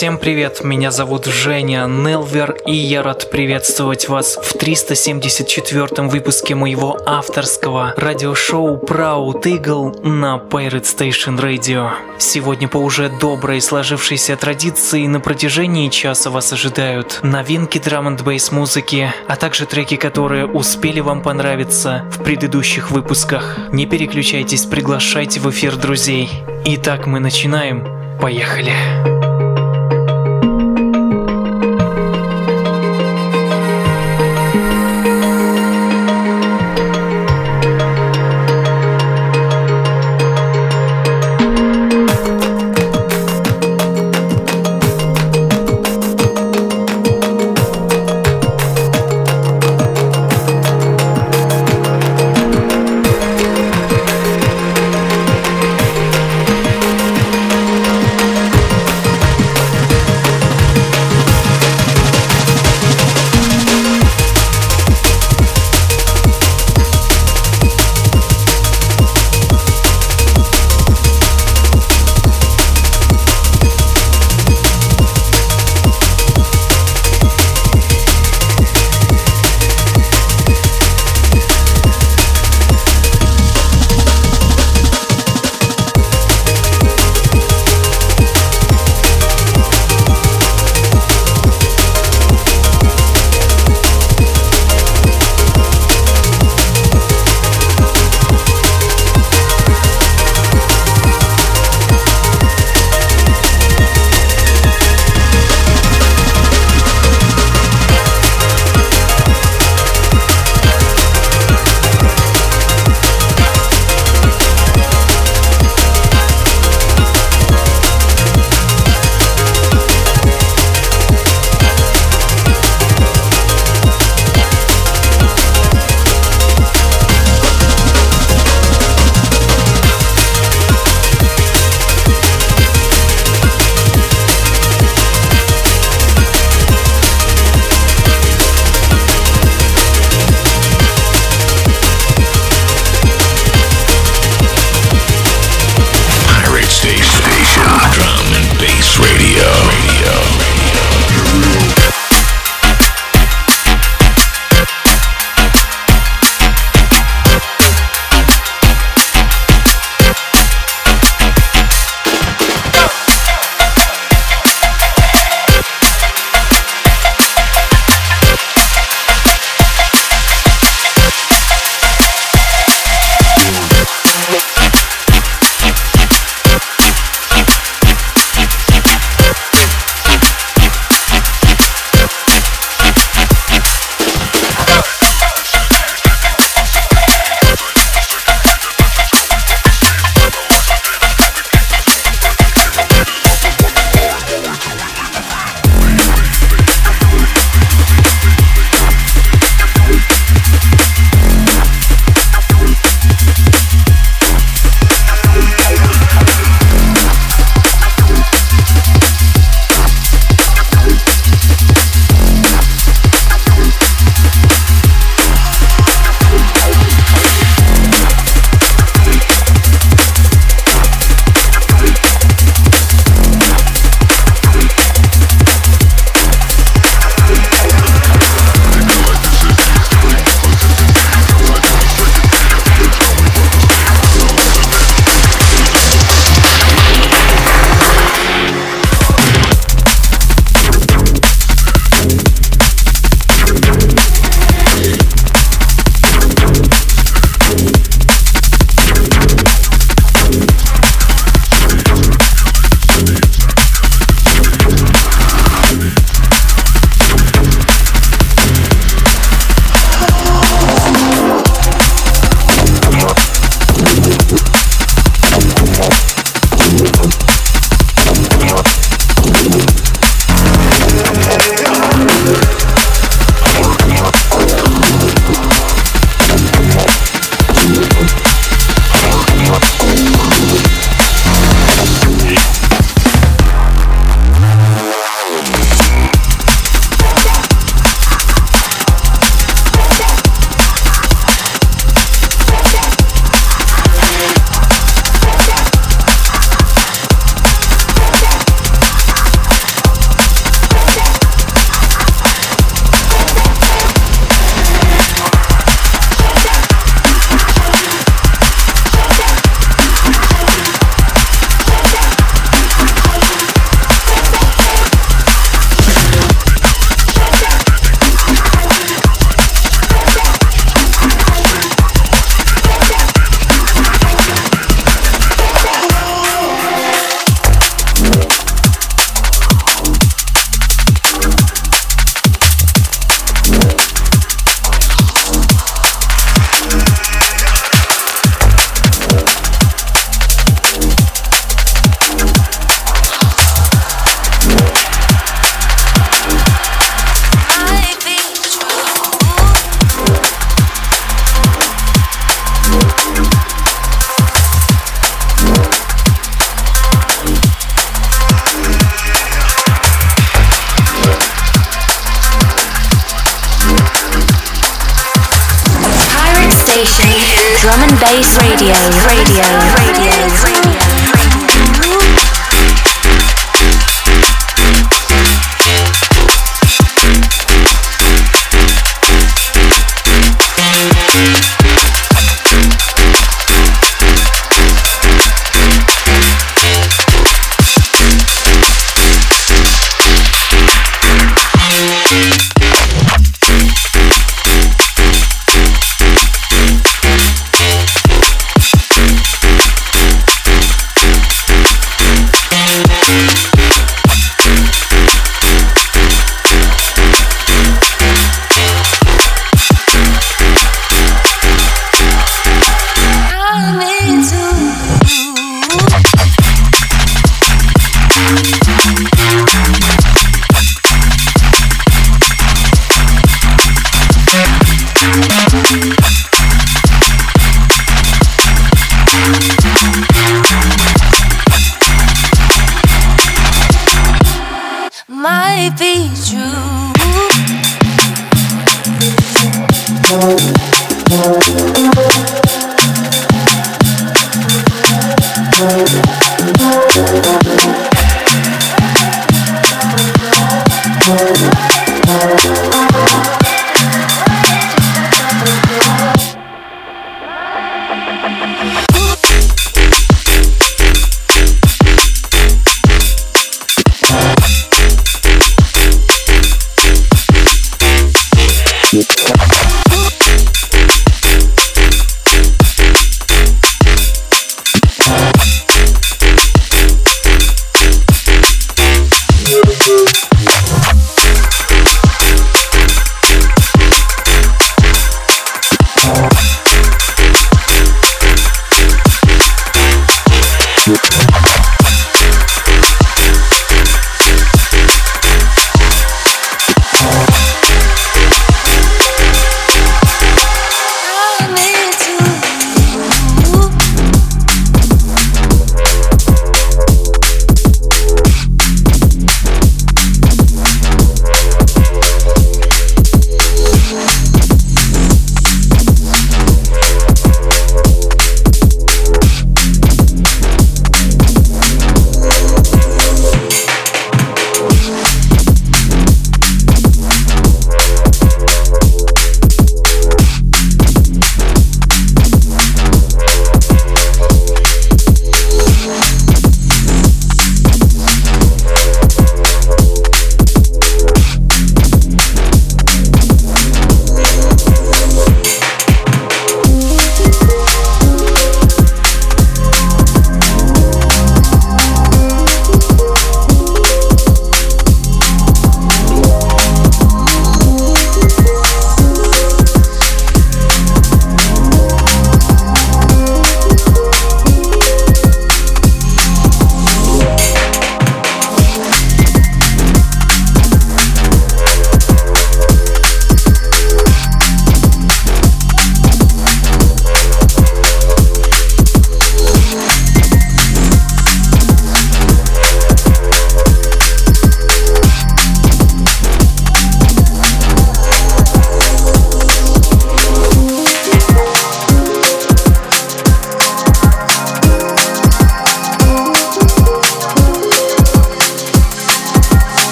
Всем привет, меня зовут Женя Нелвер, и я рад приветствовать вас в 374 выпуске моего авторского радиошоу Proud Eagle на Pirate Station Radio. Сегодня по уже доброй сложившейся традиции на протяжении часа вас ожидают новинки драм н бейс музыки, а также треки, которые успели вам понравиться в предыдущих выпусках. Не переключайтесь, приглашайте в эфир друзей. Итак, мы начинаем. Поехали!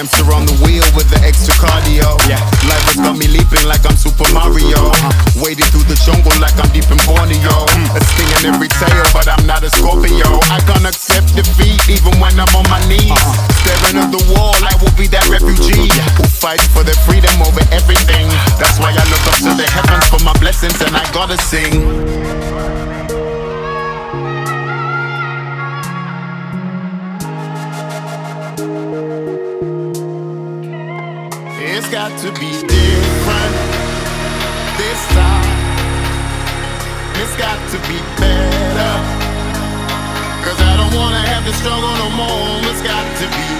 hamster on the wheel with the extra cardio. Yeah. Life has got me leaping like I'm Super Mario. Uh-huh. Wading through the jungle like I'm deep in Borneo. Mm. A sting in every tail, but I'm not a Scorpio. I can't accept defeat even when I'm on my knees. Uh-huh. Staring at the wall, I will be that refugee who fights for their freedom over everything. That's why I look up to the heavens for my blessings and I gotta sing. Got to be different this time. It's got to be better. Cause I don't wanna have to struggle no more. It's got to be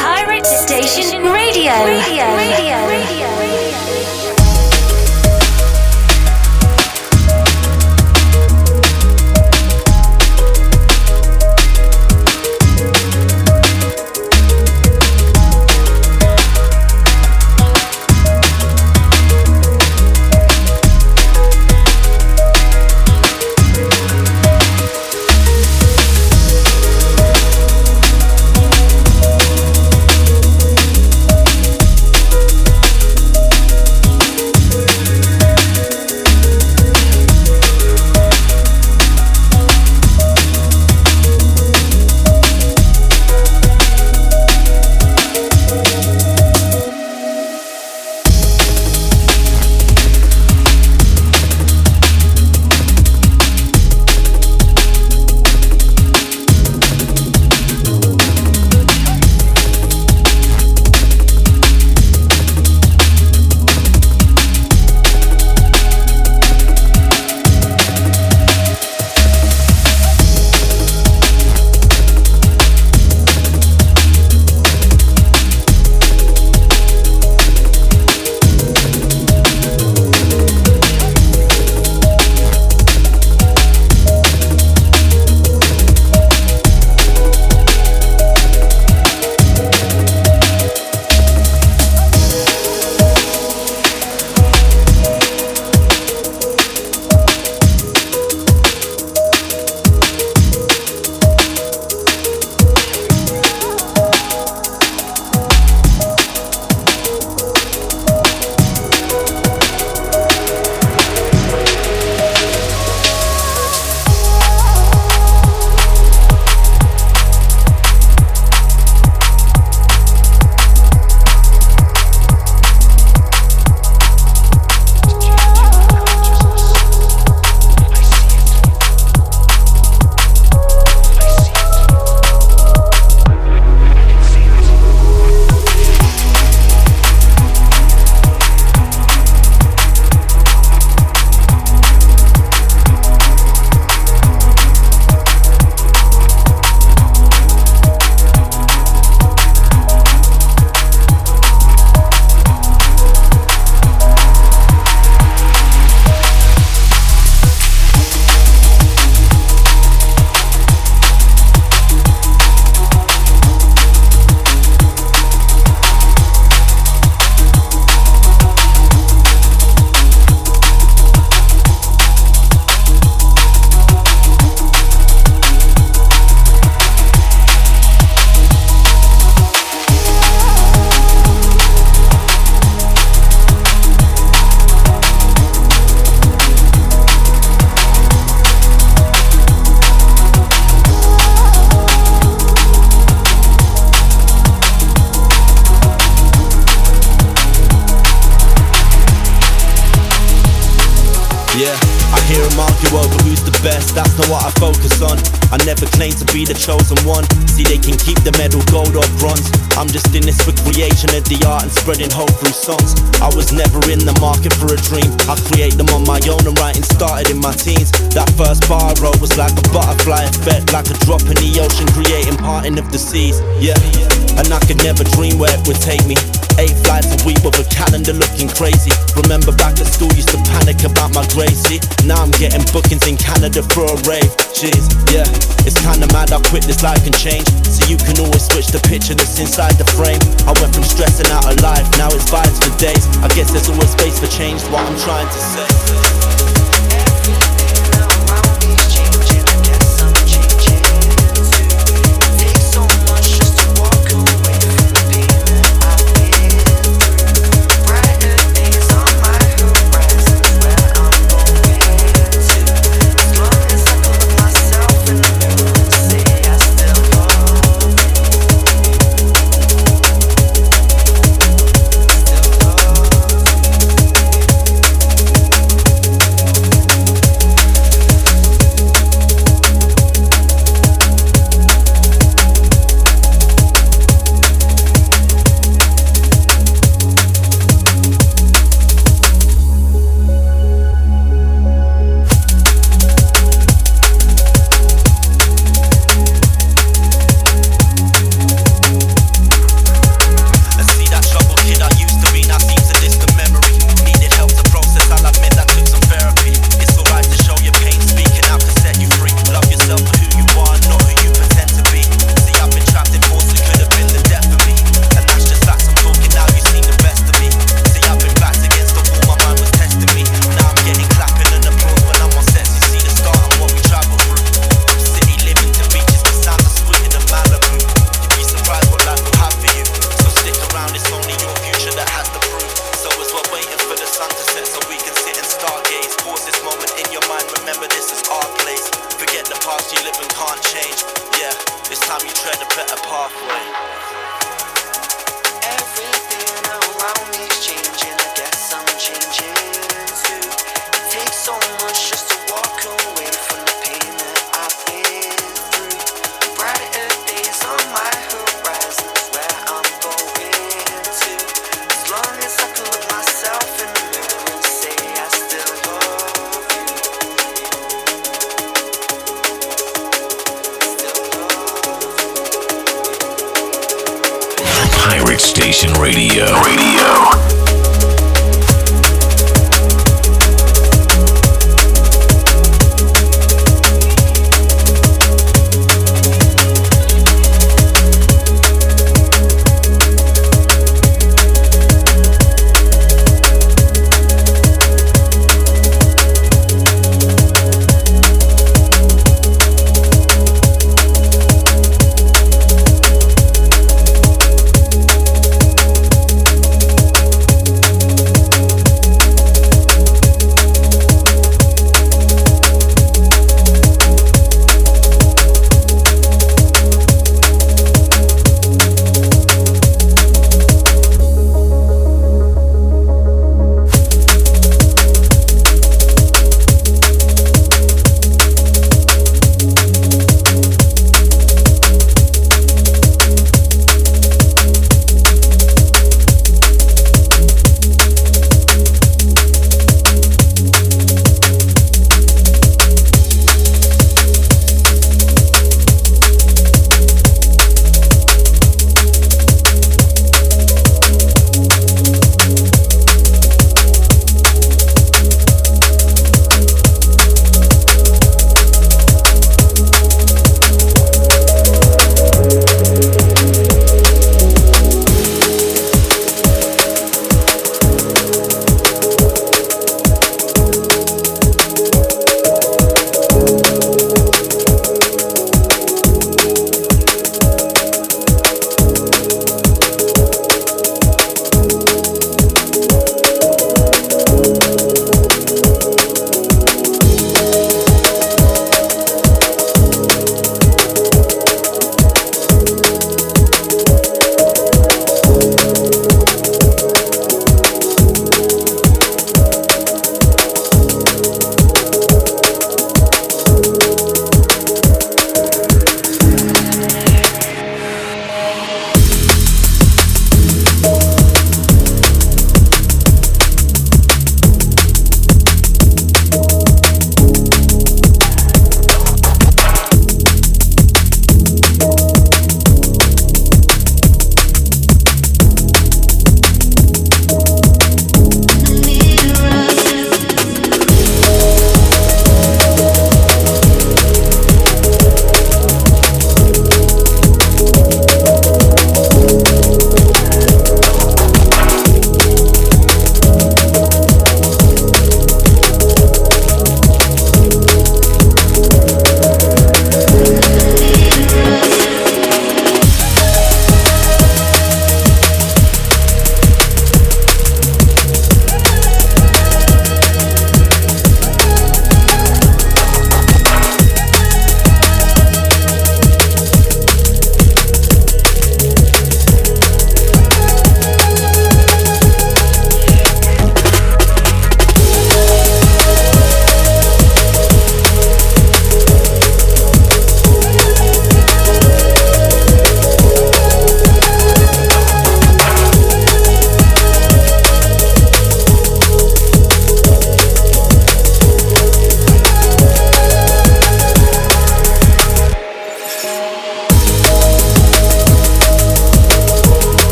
Pirate Station Radio. Radio. Radio. Radio. spreading hope. Like a drop in the ocean, creating parting of the seas. Yeah, and I could never dream where it would take me. Eight flights a week with a calendar looking crazy. Remember back at school, used to panic about my Gracie. Now I'm getting bookings in Canada for a rave. Jeez, yeah, it's kinda mad I quit this life can change. So you can always switch the picture that's inside the frame. I went from stressing out of life, now it's vibes for days. I guess there's always space for change. What I'm trying to say.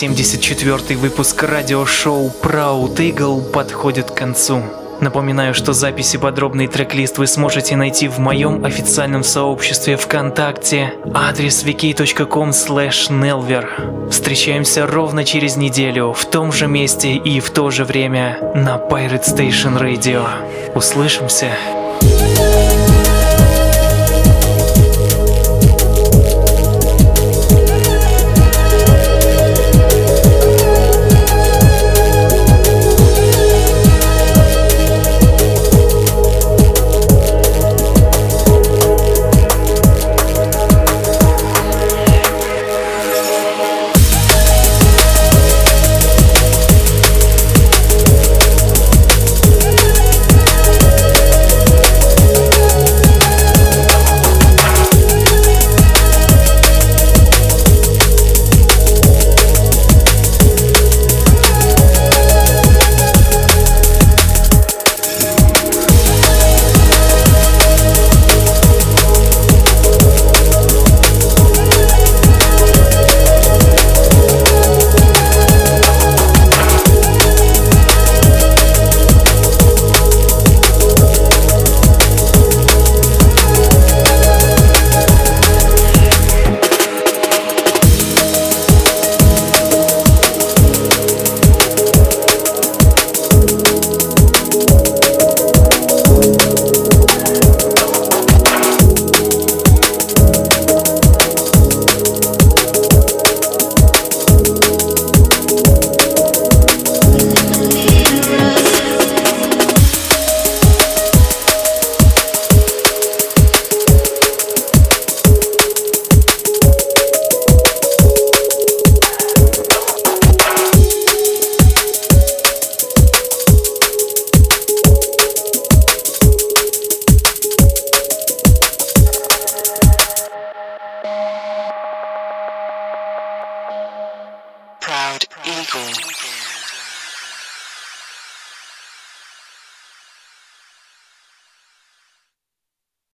374 выпуск радиошоу Proud Eagle подходит к концу. Напоминаю, что записи подробный трек-лист вы сможете найти в моем официальном сообществе ВКонтакте, адрес wiki.com nelver. Встречаемся ровно через неделю в том же месте и в то же время на Pirate Station Radio. Услышимся!